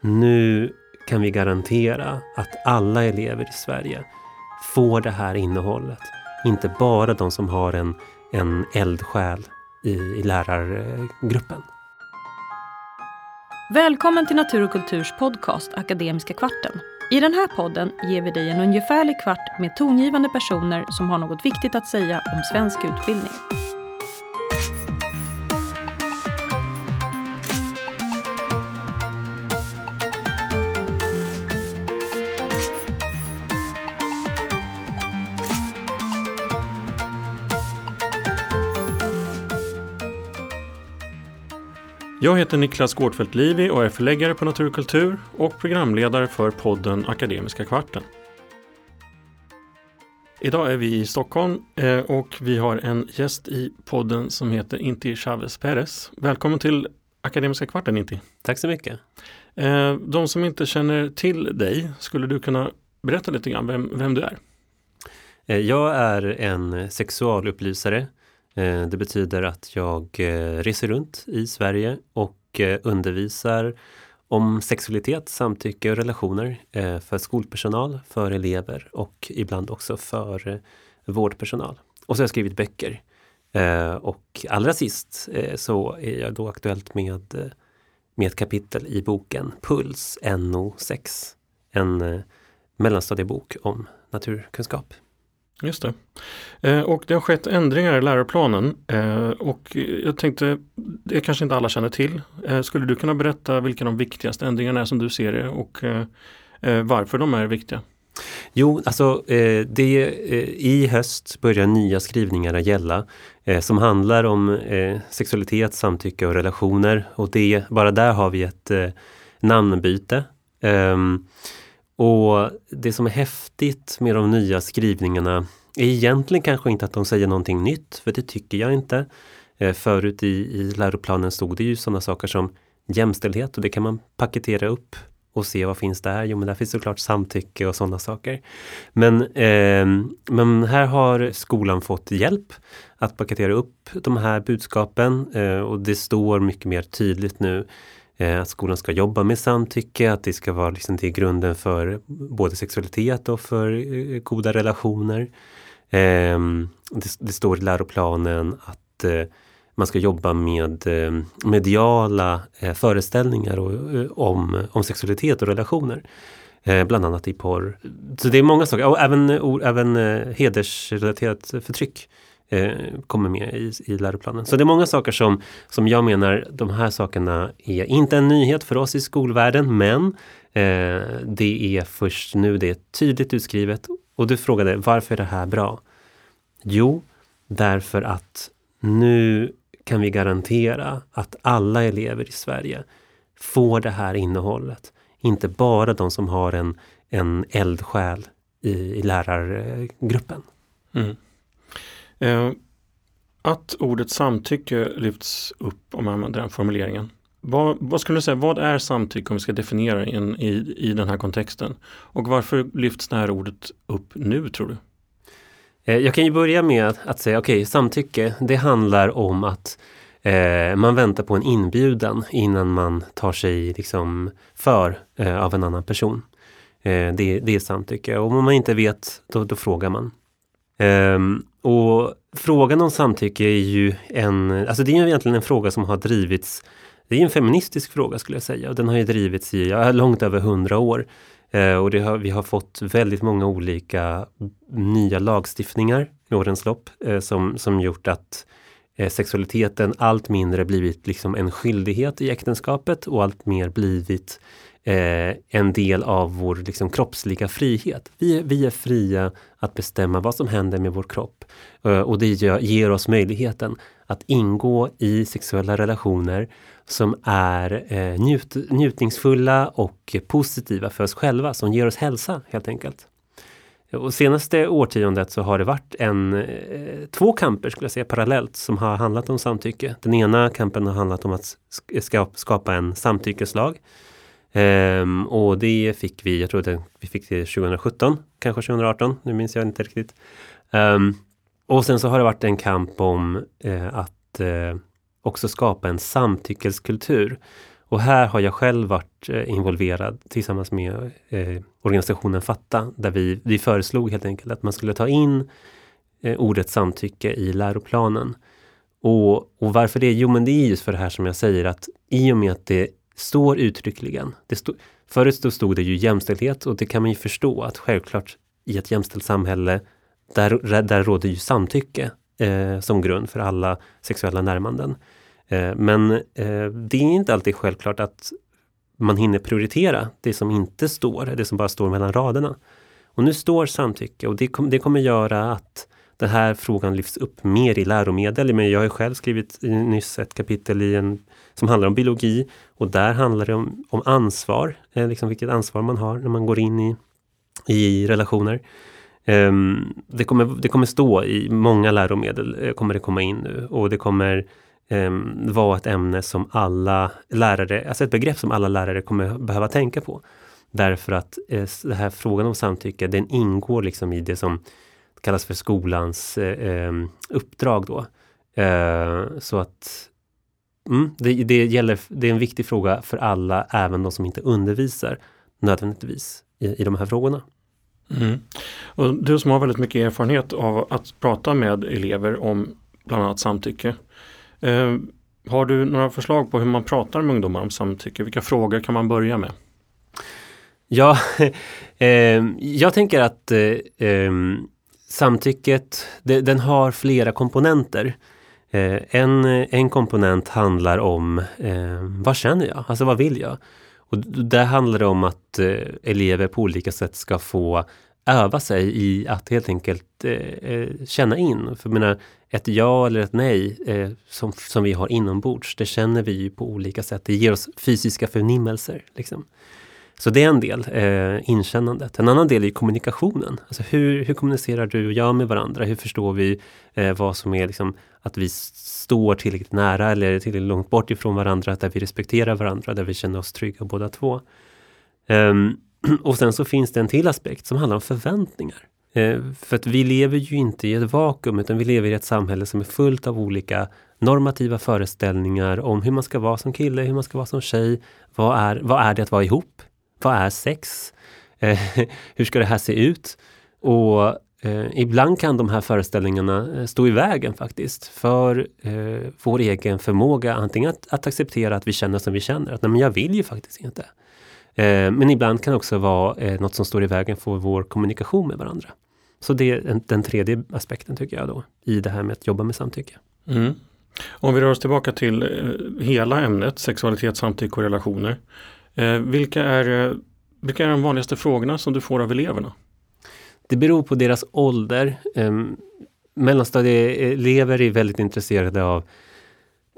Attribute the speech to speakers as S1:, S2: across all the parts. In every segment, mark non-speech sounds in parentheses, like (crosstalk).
S1: Nu kan vi garantera att alla elever i Sverige får det här innehållet. Inte bara de som har en, en eldsjäl i, i lärargruppen.
S2: Välkommen till Natur och kulturs podcast Akademiska kvarten. I den här podden ger vi dig en ungefärlig kvart med tongivande personer som har något viktigt att säga om svensk utbildning.
S3: Jag heter Niklas Gårdfeldt Livi och är förläggare på Natur och programledare för podden Akademiska kvarten. Idag är vi i Stockholm eh, och vi har en gäst i podden som heter Inti Chavez Perez. Välkommen till Akademiska kvarten Inti.
S1: Tack så mycket.
S3: Eh, de som inte känner till dig, skulle du kunna berätta lite grann vem, vem du är?
S1: Eh, jag är en sexualupplysare Eh, det betyder att jag eh, reser runt i Sverige och eh, undervisar om sexualitet, samtycke och relationer för skolpersonal, för elever och ibland också för vårdpersonal. Och så har jag skrivit böcker. Och allra sist så är jag då aktuellt med, med ett kapitel i boken Puls NO6. En mellanstadiebok om naturkunskap.
S3: Just det. Eh, och det har skett ändringar i läroplanen eh, och jag tänkte, det kanske inte alla känner till. Eh, skulle du kunna berätta vilka de viktigaste ändringarna är som du ser det och varför de är viktiga?
S1: Jo, alltså det, i höst börjar nya skrivningar att gälla som handlar om sexualitet, samtycke och relationer och det, bara där har vi ett namnbyte. Ehm, och det som är häftigt med de nya skrivningarna är egentligen kanske inte att de säger någonting nytt, för det tycker jag inte. Eh, förut i, i läroplanen stod det ju sådana saker som jämställdhet och det kan man paketera upp och se vad finns där. Jo, men där finns såklart samtycke och sådana saker. Men, eh, men här har skolan fått hjälp att paketera upp de här budskapen eh, och det står mycket mer tydligt nu Eh, att skolan ska jobba med samtycke, att det ska vara liksom till grunden för både sexualitet och för eh, goda relationer. Ehm, det, står i läroplanen att eh, man ska jobba med mediala föreställningar om, om sexualitet och relationer. Bland annat i porr. Så det är många saker, och även, även hedersrelaterat förtryck eh, kommer med i, i läroplanen. Så det är många saker som, som jag menar, de här sakerna är inte en nyhet för oss i skolvärlden, men eh, det är först nu det är tydligt utskrivet. Och du frågade, varför är det här bra? Jo, därför att nu kan vi garantera att alla elever i Sverige får det här innehållet. Inte bara de som har en, en eldsjäl i, i lärargruppen. Mm.
S3: Eh, att ordet samtycke lyfts upp om man använder den formuleringen. Vad, vad, skulle du säga, vad är samtycke om vi ska definiera in, i, i den här kontexten? Och varför lyfts det här ordet upp nu tror du?
S1: Eh, jag kan ju börja med att säga, okej, okay, samtycke, det handlar om att eh, man väntar på en inbjudan innan man tar sig liksom för eh, av en annan person. Eh, det, det, är samtycke och om man inte vet, då, då frågar man. Ehm, och frågan om samtycke är ju en, alltså det är egentligen en fråga som har drivits, det är en feministisk fråga skulle jag säga och den har ju drivits i ja, långt över hundra år. Eh, och har, vi har fått väldigt många olika nya lagstiftningar i årens lopp eh, som, som gjort att eh, sexualiteten allt mindre blivit liksom en skyldighet i äktenskapet och allt mer blivit eh, en del av vår liksom, kroppsliga frihet. Vi, vi är fria att bestämma vad som händer med vår kropp eh, och det ger oss möjligheten att ingå i sexuella relationer som är eh, njut, njutningsfulla och positiva för oss själva, som ger oss hälsa helt enkelt. Och senaste årtiondet så har det varit en, eh, två kamper skulle jag säga parallellt som har handlat om samtycke. Den ena kampen har handlat om att skapa en samtyckeslag Um, och det fick vi, jag tror att vi fick det 2017, kanske 2018, nu minns jag inte riktigt. Um, och sen så har det varit en kamp om uh, att uh, också skapa en samtyckeskultur. Och här har jag själv varit eh, involverad tillsammans med eh, organisationen Fatta, där vi, vi föreslog helt enkelt att man skulle ta in ordet samtycke i läroplanen. Och, och varför det? Jo, men det är just för det här som jag säger att i och med att det står uttryckligen. Det stod, förut då stod det ju jämställdhet och det kan man ju förstå att självklart i ett jämställt samhälle där, där råder ju samtycke eh, som grund för alla sexuella närmanden. Eh, men eh, det är inte alltid självklart att man hinner prioritera det som inte står, det som bara står mellan raderna. Och nu står samtycke och det, kom, det kommer göra att den här frågan lyfts upp mer i läromedel. Men jag har själv skrivit nyss ett kapitel i en, som handlar om biologi och där handlar det om, om ansvar, eh, liksom vilket ansvar man har när man går in i, i relationer. Um, det, kommer, det kommer stå i många läromedel, eh, kommer det komma in nu och det kommer um, vara ett ämne som alla lärare, alltså ett begrepp som alla lärare kommer behöva tänka på. Därför att eh, den här frågan om samtycke, den ingår liksom i det som kallas för skolans eh, ehm, uppdrag då. Eh, så att mm, det, det, gäller, det är en viktig fråga för alla, även de som inte undervisar nödvändigtvis i, i de här frågorna.
S3: Mm. Och du som har väldigt mycket erfarenhet av att prata med elever om bland annat samtycke. Eh, har du några förslag på hur man pratar med ungdomar om samtycke? Vilka frågor kan man börja med?
S1: Ja, (laughs) eh, jag tänker att eh, ehm, samtycket, det, den har flera komponenter. Eh, en, en komponent handlar om eh, vad känner jag? Alltså vad vill jag? Och där handlar det om att eh, elever på olika sätt ska få öva sig i att helt enkelt eh, eh känna in. För menar, ett ja eller ett nej eh, som, som vi har inombords, det känner vi ju på olika sätt. Det ger oss fysiska förnimmelser. Liksom. Så det är en del, eh, inkännandet. En annan del är kommunikationen. Alltså hur, hur kommunicerar du och jag med varandra? Hur förstår vi eh, vad som är liksom, att vi står tillräckligt nära eller tillräckligt långt bort ifrån varandra, där vi respekterar varandra, där vi känner oss trygga båda två. Um, (clears throat) och sen så finns det en till aspekt som handlar om förväntningar. Eh, för att vi lever ju inte i ett vakuum utan vi lever i ett samhälle som är fullt av olika normativa föreställningar om hur man ska vara som kille, hur man ska vara som tjej. Vad är, vad är det att vara ihop? Vad är sex? Eh, (laughs) hur ska det här se ut? Och eh, ibland kan de här föreställningarna eh, stå i vägen faktiskt för eh, vår egen förmåga antingen att, att, acceptera att vi känner som vi känner, att nej, men jag vill ju faktiskt inte. Eh, men ibland kan det också vara eh, något som står i vägen för vår kommunikation med varandra. Så det är en, den tredje aspekten tycker jag då i det här med att jobba med samtycke.
S3: Mm. Om vi rör oss tillbaka till eh, hela ämnet sexualitet, samtycke och relationer. Eh, vilka, är, eh, vilka är de vanligaste frågorna som du får av eleverna?
S1: Det beror på deras ålder. Eh, mellanstadieelever är väldigt intresserade av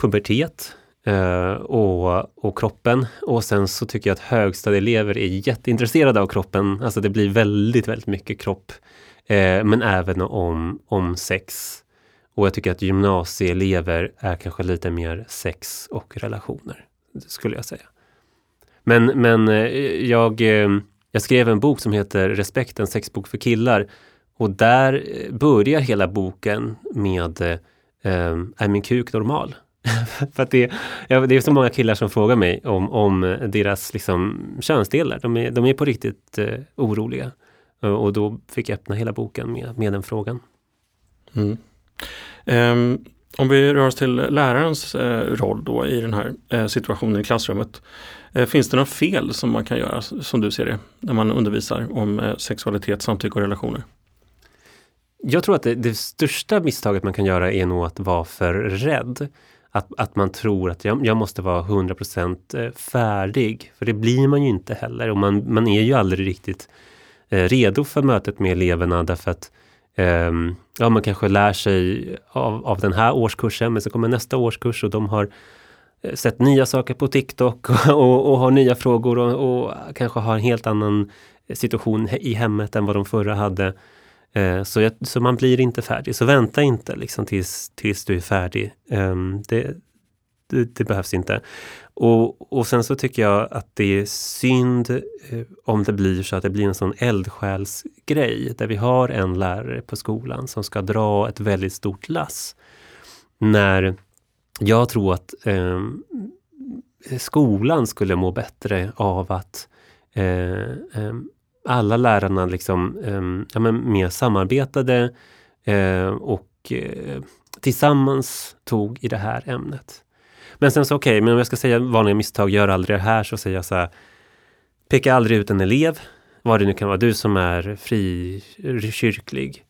S1: pubertet eh, och, och kroppen. Och sen så tycker jag att högstadieelever är jätteintresserade av kroppen. Alltså det blir väldigt, väldigt mycket kropp. Eh, men även om, om sex. Och jag tycker att gymnasieelever är kanske lite mer sex och relationer, skulle jag säga. Men, men eh, jag, eh, jag skrev en bok som heter Respekt, en sexbok för killar. Och där eh, börjar hela boken med Är min kuk normal? (laughs) för att det, ja, det är så många killar som frågar mig om, om deras liksom, könsdelar. De är, de är på riktigt eh, oroliga. Och då fick jag öppna hela boken med, med den frågan.
S3: Mm. Um, om vi rör oss till lärarens eh, roll då i den här eh, situationen i klassrummet. Eh, finns det några fel som man kan göra som du ser det när man undervisar om sexualitet, samtycke och relationer?
S1: Jag tror att det, det, största misstaget man kan göra är nog att vara för rädd. Att, att man tror att jag, jag måste vara 100% färdig. För det blir man ju inte heller och man, man är ju aldrig riktigt redo för mötet med eleverna därför att Ehm, ja, man kanske lär sig av, av den här årskursen men så kommer nästa årskurs och de har eh, sett nya saker på TikTok (laughs) och, och, och har nya frågor och, och, kanske har en helt annan eh, situation i hemmet än vad de förra hade. Eh, så, jag, så, man blir inte färdig. Så vänta inte liksom tills, tills du är färdig. Ehm, det, det, det, behövs inte. Och, och sen så tycker jag att det är synd eh, om det blir så att det blir en sån eldsjälsgrej där vi har en lärare på skolan som ska dra ett väldigt stort lass. När jag tror att eh, skolan skulle må bättre av att eh, eh, alla lärarna liksom eh, ja, men mer samarbetade eh, och eh, tillsammans tog i det här ämnet. Men sen så okej, okay, men om jag ska säga vanliga misstag, gör aldrig det här, så säger jag så här. Peka aldrig ut en elev, vad det nu kan vara. Du som är frikyrklig.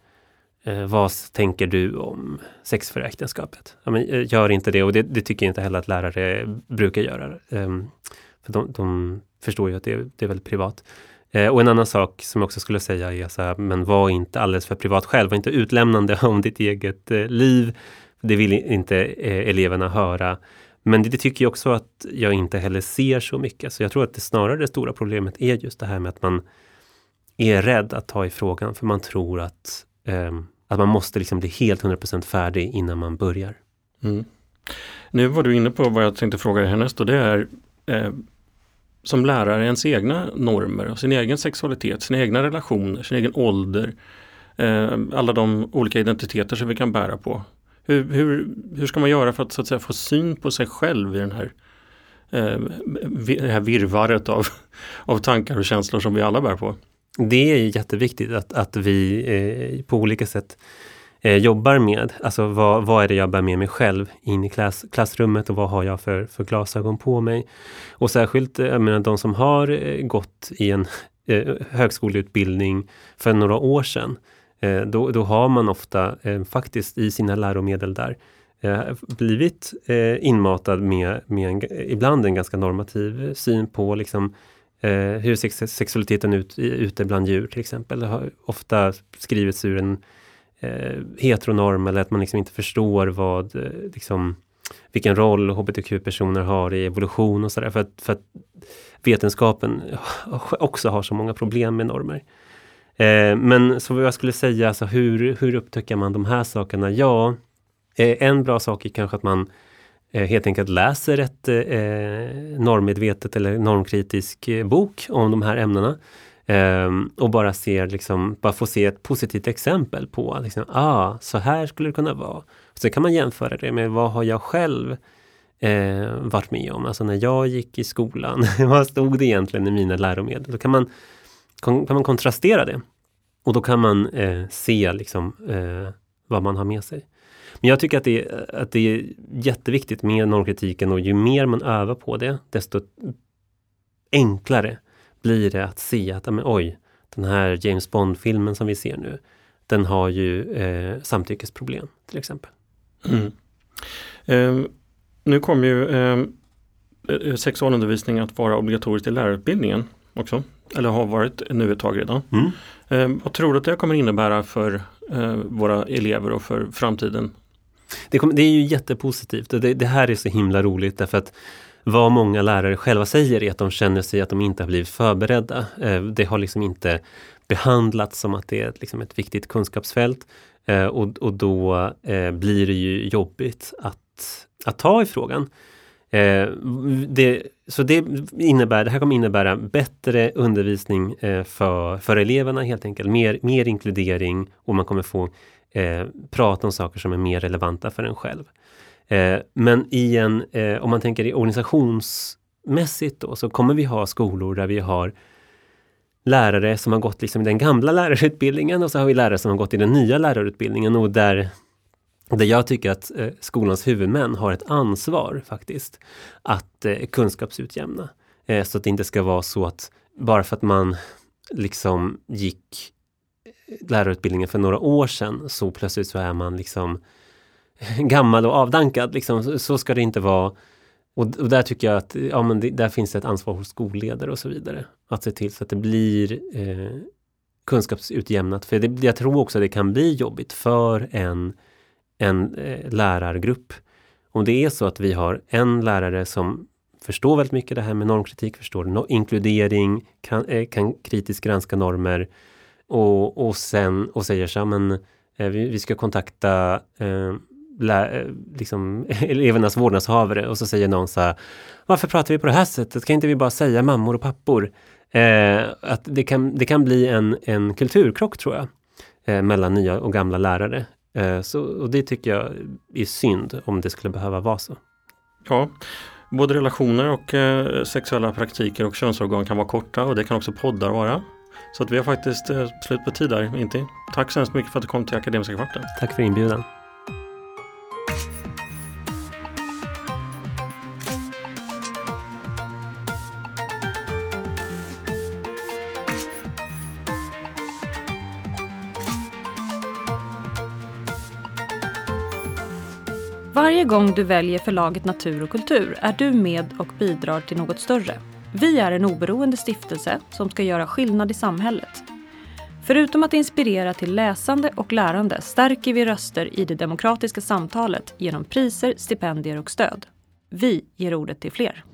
S1: Eh, vad tänker du om sex för äktenskapet? Ja, men, eh, gör inte det och det, det, tycker jag inte heller att lärare brukar göra. Eh, för de, de, förstår ju att det, det är väldigt privat. Eh, och en annan sak som jag också skulle säga är så här, men var inte alldeles för privat själv. Var inte utlämnande (laughs) om ditt eget eh, liv. Det vill inte eh, eleverna höra. Men det, det, tycker jag också att jag inte heller ser så mycket. Så jag tror att det snarare det stora problemet är just det här med att man är rädd att ta i frågan för man tror att, eh, att man måste liksom bli helt 100% färdig innan man börjar.
S3: Mm. Nu var du inne på vad jag tänkte fråga dig härnäst och det är eh, som lärare ens egna normer, sin egen sexualitet, sina egna relationer, sin egen ålder. Eh, alla de olika identiteter som vi kan bära på. Hur, hur, hur ska man göra för att, så att säga, få syn på sig själv i den här, eh, det här virvaret av, av tankar och känslor som vi alla bär på?
S1: Det är jätteviktigt att, att vi eh, på olika sätt eh, jobbar med. Alltså vad, vad är det jag bär med mig själv in i klass, klassrummet och vad har jag för, för glasögon på mig? Och särskilt eh, jag menar, de som har eh, gått i en eh, högskoleutbildning för några år sedan. Eh, då, då har man ofta eh, faktiskt i sina läromedel där eh, blivit eh, inmatad med, med en, ibland en ganska normativ syn på liksom, eh, hur sex, sexualiteten ut, ute bland djur till exempel. Det har ofta skrivits ur en eh, heteronorm eller att man liksom inte förstår vad, eh, liksom, vilken roll hbtq-personer har i evolution och sådär. För att, för att vetenskapen (laughs) också har så många problem med normer. Eh, men så vad jag skulle säga, alltså hur, hur upptäcker man de här sakerna? Ja, eh, en bra sak är kanske att man eh, helt enkelt läser ett eh, normmedvetet eller normkritisk eh, bok om de här ämnena. Ehm, och bara ser liksom, bara får se ett positivt exempel på, liksom, ah, så här skulle det kunna vara. Så kan man jämföra det med vad har jag själv eh, varit med om? Alltså när jag gick i skolan, (laughs) vad stod det egentligen i mina läromedel? Då kan man, kan man kontrastera det. Och då kan man eh, se liksom, eh, vad man har med sig. Men jag tycker att det, är, att det är jätteviktigt med normkritiken och ju mer man övar på det, desto enklare blir det att se att, men, oj, den här James Bond-filmen som vi ser nu, den har ju eh, samtyckesproblem till exempel.
S3: Mm. Eh, nu kommer ju eh, sexualundervisning att vara obligatoriskt i lärarutbildningen också. Eller har varit nu ett tag redan. Mm. Eh, vad tror du att det kommer innebära för eh, våra elever och för framtiden?
S1: Det, kom, det är ju jättepositivt och det, det, här är så himla roligt därför att vad många lärare själva säger är att de känner sig att de inte har blivit förberedda. Eh, det har liksom inte behandlats som att det är liksom ett viktigt kunskapsfält. Eh, och, och då eh, blir det ju jobbigt att, att ta i frågan. Eh, det, så det, innebär, det här kommer innebära bättre undervisning eh, för, för eleverna helt enkelt. Mer, mer inkludering och man kommer få eh, prata om saker som är mer relevanta för en själv. Eh, men i en, eh, om man tänker i organisationsmässigt då, så kommer vi ha skolor där vi har lärare som har gått liksom den gamla lärarutbildningen och så har vi lärare som har gått i den nya lärarutbildningen och där, där jag tycker att eh, skolans huvudmän har ett ansvar faktiskt att eh, kunskapsutjämna. Eh, så att det inte ska vara så att bara för att man liksom gick eh, lärarutbildningen för några år sedan så plötsligt så är man liksom (laughs) gammal och avdankad. Liksom. Så ska det inte vara. Och, och där tycker jag att ja, men det, där finns ett ansvar hos skolledare och så vidare. Att se till så att det blir eh, kunskapsutjämnat. För det, jag tror också att det kan bli jobbigt för en, en eh, lärargrupp. Om det är så att vi har en lärare som förstår väldigt mycket det här med normkritik, förstår no inkludering, kan, eh, kan kritiskt granska normer och, och sen och säger så men eh, vi, vi, ska kontakta eh, lä, eh, liksom, (laughs) elevernas vårdnadshavare och så säger någon så här, varför pratar vi på det här sättet? Kan inte vi bara säga mammor och pappor? Eh, att det kan, det kan bli en, en kulturkrock tror jag, eh, mellan nya och gamla lärare. Eh, så, och det tycker jag är synd om det skulle behöva vara så.
S3: Ja, Både relationer och eh, sexuella praktiker och könsorgan kan vara korta och det kan också poddar vara. Så att vi har faktiskt eh, slut på tid där, Inti. Tack så hemskt mycket för att du kom till Akademiska kvarten.
S1: Tack för inbjudan.
S2: Varje gång du väljer förlaget Natur och kultur är du med och bidrar till något större. Vi är en oberoende stiftelse som ska göra skillnad i samhället. Förutom att inspirera till läsande och lärande stärker vi röster i det demokratiska samtalet genom priser, stipendier och stöd. Vi ger ordet till fler.